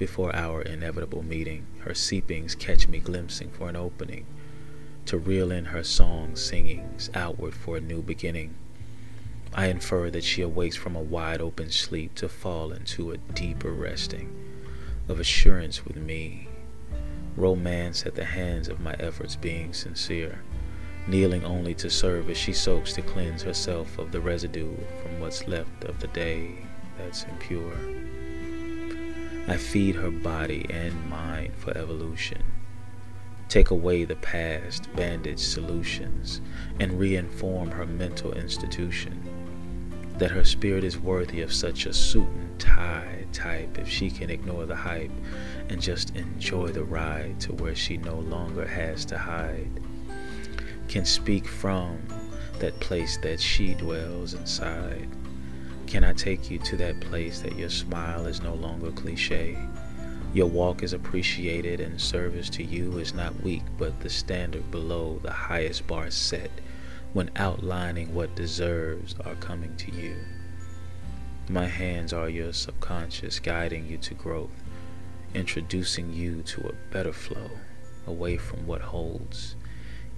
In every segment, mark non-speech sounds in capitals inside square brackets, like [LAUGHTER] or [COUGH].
before our inevitable meeting, her seepings catch me glimpsing for an opening, to reel in her song singings outward for a new beginning. I infer that she awakes from a wide open sleep to fall into a deeper resting of assurance with me, romance at the hands of my efforts being sincere, kneeling only to serve as she soaks to cleanse herself of the residue from what's left of the day that's impure. I feed her body and mind for evolution. Take away the past, bandage solutions, and reinform her mental institution. That her spirit is worthy of such a suit and tie type if she can ignore the hype and just enjoy the ride to where she no longer has to hide. Can speak from that place that she dwells inside can I take you to that place that your smile is no longer cliche? Your walk is appreciated and service to you is not weak, but the standard below the highest bar set when outlining what deserves are coming to you. My hands are your subconscious guiding you to growth, introducing you to a better flow away from what holds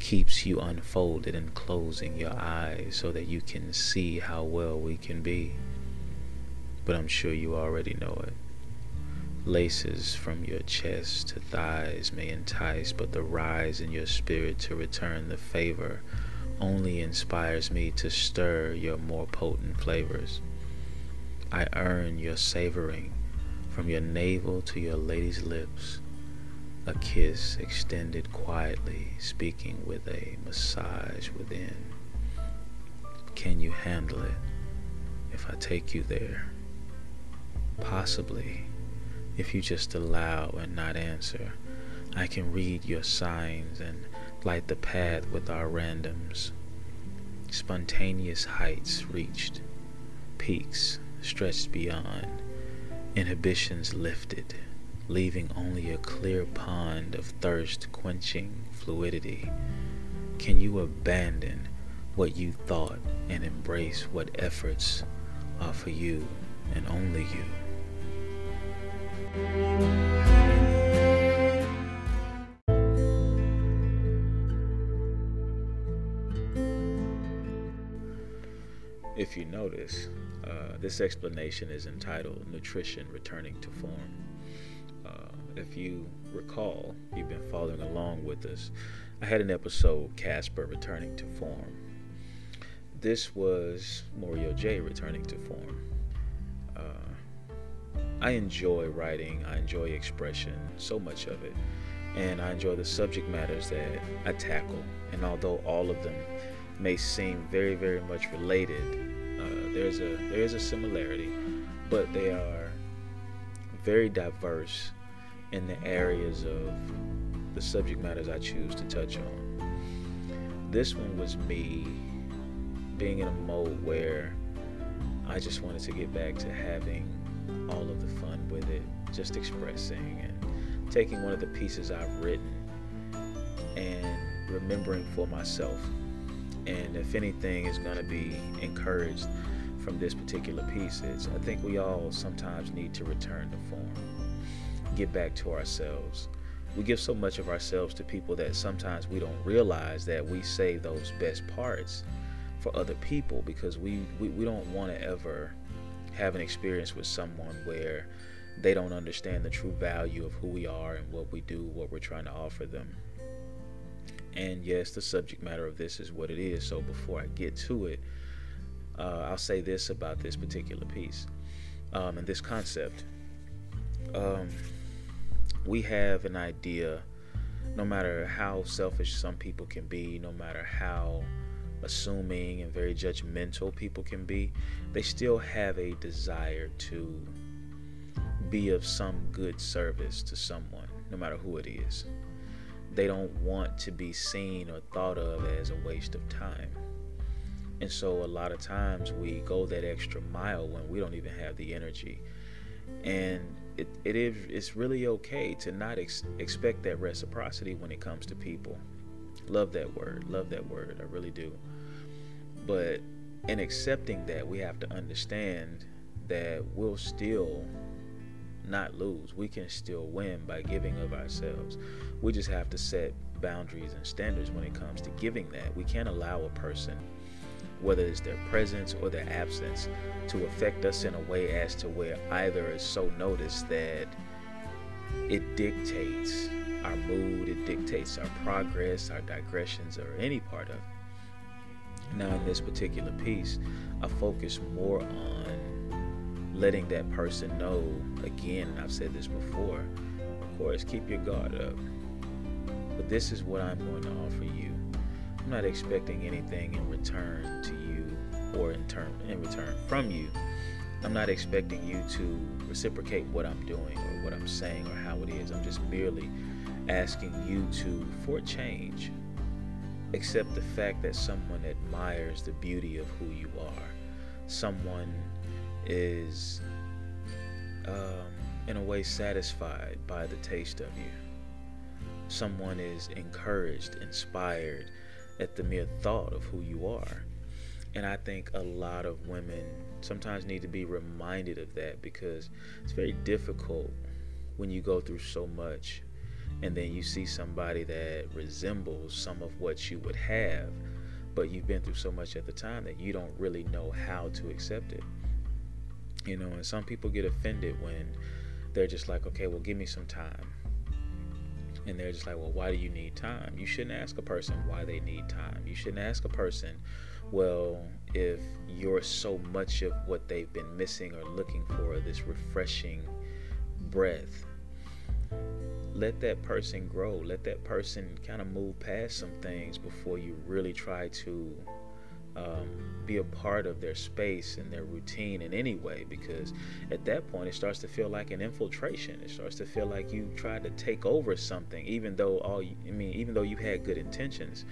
keeps you unfolded and closing your eyes so that you can see how well we can be. But I'm sure you already know it. Laces from your chest to thighs may entice, but the rise in your spirit to return the favor only inspires me to stir your more potent flavors. I earn your savoring from your navel to your lady's lips a kiss extended quietly, speaking with a massage within. Can you handle it if I take you there? Possibly, if you just allow and not answer, I can read your signs and light the path with our randoms. Spontaneous heights reached, peaks stretched beyond, inhibitions lifted leaving only a clear pond of thirst quenching fluidity? Can you abandon what you thought and embrace what efforts are for you and only you? If you notice, uh, this explanation is entitled Nutrition Returning to Form if you recall, you've been following along with us. I had an episode, Casper returning to form. This was Morio J returning to form. Uh, I enjoy writing, I enjoy expression, so much of it, and I enjoy the subject matters that I tackle. And although all of them may seem very, very much related, uh, there's a there is a similarity, but they are very diverse in the areas of the subject matters I choose to touch on. This one was me being in a mode where I just wanted to get back to having all of the fun with it, just expressing and taking one of the pieces I've written and remembering for myself. And if anything is going to be encouraged from this particular piece, it's I think we all sometimes need to return to form get back to ourselves. We give so much of ourselves to people that sometimes we don't realize that we save those best parts for other people because we, we, we don't want to ever have an experience with someone where they don't understand the true value of who we are and what we do, what we're trying to offer them. And yes, the subject matter of this is what it is. So before I get to it, uh, I'll say this about this particular piece um, and this concept. Um, we have an idea, no matter how selfish some people can be, no matter how assuming and very judgmental people can be, they still have a desire to be of some good service to someone, no matter who it is. They don't want to be seen or thought of as a waste of time. And so a lot of times we go that extra mile when we don't even have the energy. And it, it is it's really okay to not ex- expect that reciprocity when it comes to people. Love that word. Love that word. I really do. But in accepting that, we have to understand that we'll still not lose. We can still win by giving of ourselves. We just have to set boundaries and standards when it comes to giving that. We can't allow a person, whether it's their presence or their absence, to affect us in a way as to where either is so noticed that it dictates our mood, it dictates our progress, our digressions, or any part of it. Now, in this particular piece, I focus more on letting that person know again, I've said this before, of course, keep your guard up. But this is what I'm going to offer you. Not expecting anything in return to you or in turn in return from you. I'm not expecting you to reciprocate what I'm doing or what I'm saying or how it is. I'm just merely asking you to, for change, accept the fact that someone admires the beauty of who you are. Someone is, um, in a way, satisfied by the taste of you. Someone is encouraged, inspired at the mere thought of who you are. And I think a lot of women sometimes need to be reminded of that because it's very difficult when you go through so much and then you see somebody that resembles some of what you would have, but you've been through so much at the time that you don't really know how to accept it. You know, and some people get offended when they're just like, okay, well, give me some time. And they're just like, well, why do you need time? You shouldn't ask a person why they need time. You shouldn't ask a person, well, if you're so much of what they've been missing or looking for, this refreshing breath let that person grow. Let that person kind of move past some things before you really try to um, be a part of their space and their routine in any way. Because at that point, it starts to feel like an infiltration. It starts to feel like you tried to take over something, even though all you, I mean, even though you had good intentions.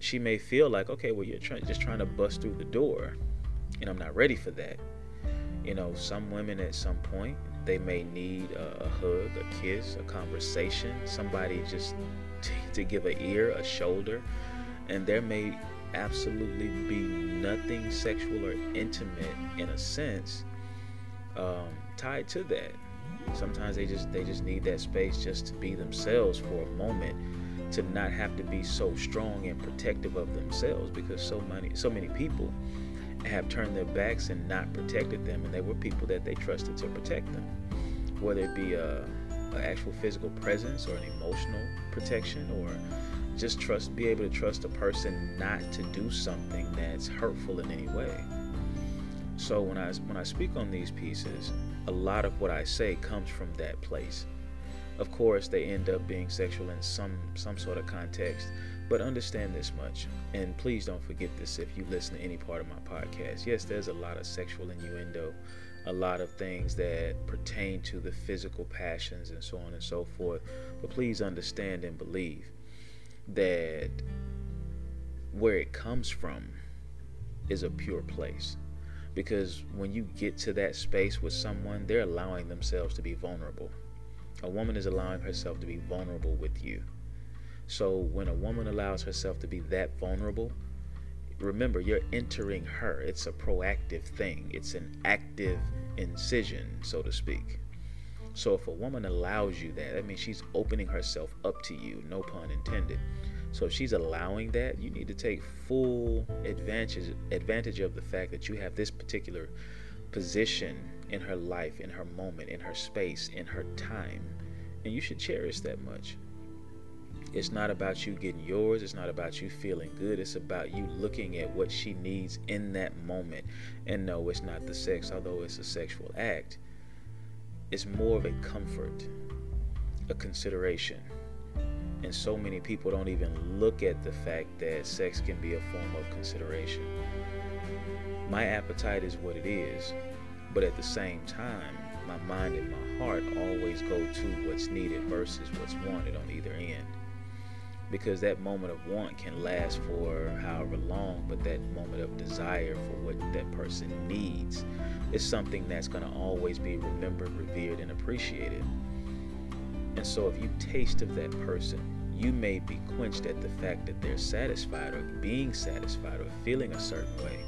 She may feel like, okay, well, you're try- just trying to bust through the door, and I'm not ready for that. You know, some women at some point they may need a, a hug, a kiss, a conversation, somebody just [LAUGHS] t- to give an ear, a shoulder. And there may absolutely be nothing sexual or intimate in a sense um, tied to that. Sometimes they just they just need that space just to be themselves for a moment, to not have to be so strong and protective of themselves because so many so many people have turned their backs and not protected them, and they were people that they trusted to protect them, whether it be a, a actual physical presence or an emotional protection, or just trust, be able to trust a person not to do something that's hurtful in any way. So when I when I speak on these pieces, a lot of what I say comes from that place. Of course, they end up being sexual in some some sort of context, but understand this much, and please don't forget this if you listen to any part of my podcast. Yes, there's a lot of sexual innuendo, a lot of things that pertain to the physical passions and so on and so forth. But please understand and believe that where it comes from is a pure place. Because when you get to that space with someone, they're allowing themselves to be vulnerable. A woman is allowing herself to be vulnerable with you so when a woman allows herself to be that vulnerable, remember you're entering her. It's a proactive thing, it's an active incision, so to speak. So if a woman allows you that, that means she's opening herself up to you, no pun intended. So if she's allowing that, you need to take full advantage advantage of the fact that you have this particular position in her life, in her moment, in her space, in her time. And you should cherish that much. It's not about you getting yours. It's not about you feeling good. It's about you looking at what she needs in that moment. And no, it's not the sex, although it's a sexual act. It's more of a comfort, a consideration. And so many people don't even look at the fact that sex can be a form of consideration. My appetite is what it is, but at the same time, my mind and my heart always go to what's needed versus what's wanted on either end because that moment of want can last for however long, but that moment of desire for what that person needs is something that's going to always be remembered, revered, and appreciated. And so, if you taste of that person, you may be quenched at the fact that they're satisfied or being satisfied or feeling a certain way,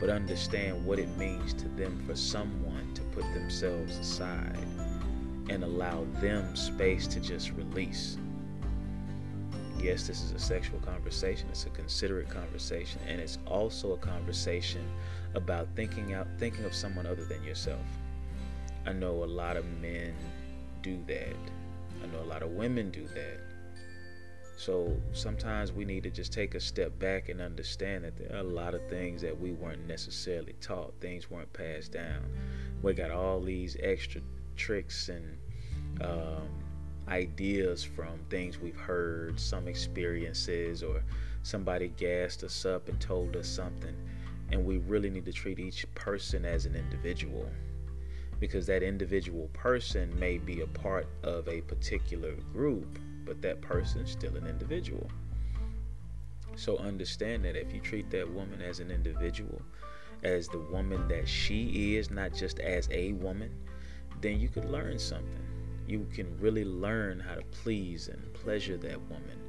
but understand what it means to them for someone to put themselves aside and allow them space to just release yes, this is a sexual conversation. It's a considerate conversation, and it's also a conversation about thinking out, thinking of someone other than yourself. I know a lot of men do that. I know a lot of women do that. So sometimes we need to just take a step back and understand that there are a lot of things that we weren't necessarily taught. Things weren't passed down. We got all these extra tricks and um, ideas from things we've heard, some experiences, or somebody gassed us up and told us something. And we really need to treat each person as an individual because that individual person may be a part of a particular group, but that person's still an individual. So understand that if you treat that woman as an individual, as the woman that she is, not just as a woman, then you could learn something you can really learn how to please and pleasure that woman.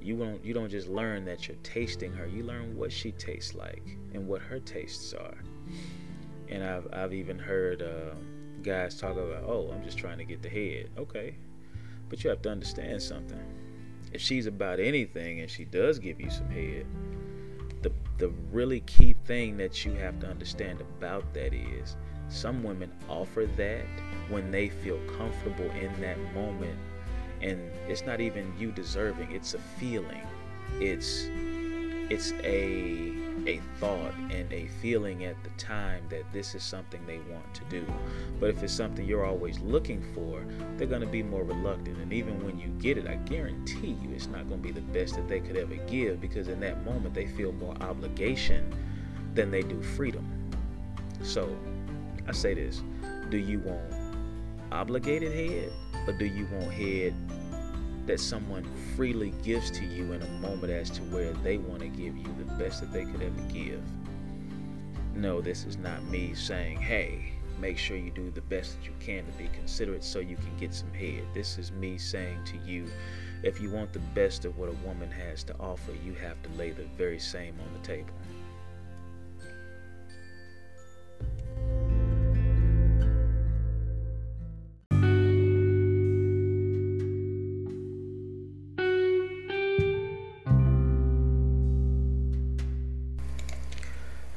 You don't you don't just learn that you're tasting her. You learn what she tastes like and what her tastes are. And I've I've even heard uh, guys talk about, oh, I'm just trying to get the head. Okay, but you have to understand something. If she's about anything and she does give you some head, the the really key thing that you have to understand about that is some women offer that when they feel comfortable in that moment. And it's not even you deserving, it's a feeling. It's it's a a thought and a feeling at the time that this is something they want to do. But if it's something you're always looking for, they're going to be more reluctant. And even when you get it, I guarantee you it's not going to be the best that they could ever give because in that moment they feel more obligation than they do freedom. So I say this do you want obligated head or do you want head that someone freely gives to you in a moment as to where they want to give you the best that they could ever give? No, this is not me saying, hey, make sure you do the best that you can to be considerate so you can get some head. This is me saying to you, if you want the best of what a woman has to offer, you have to lay the very same on the table.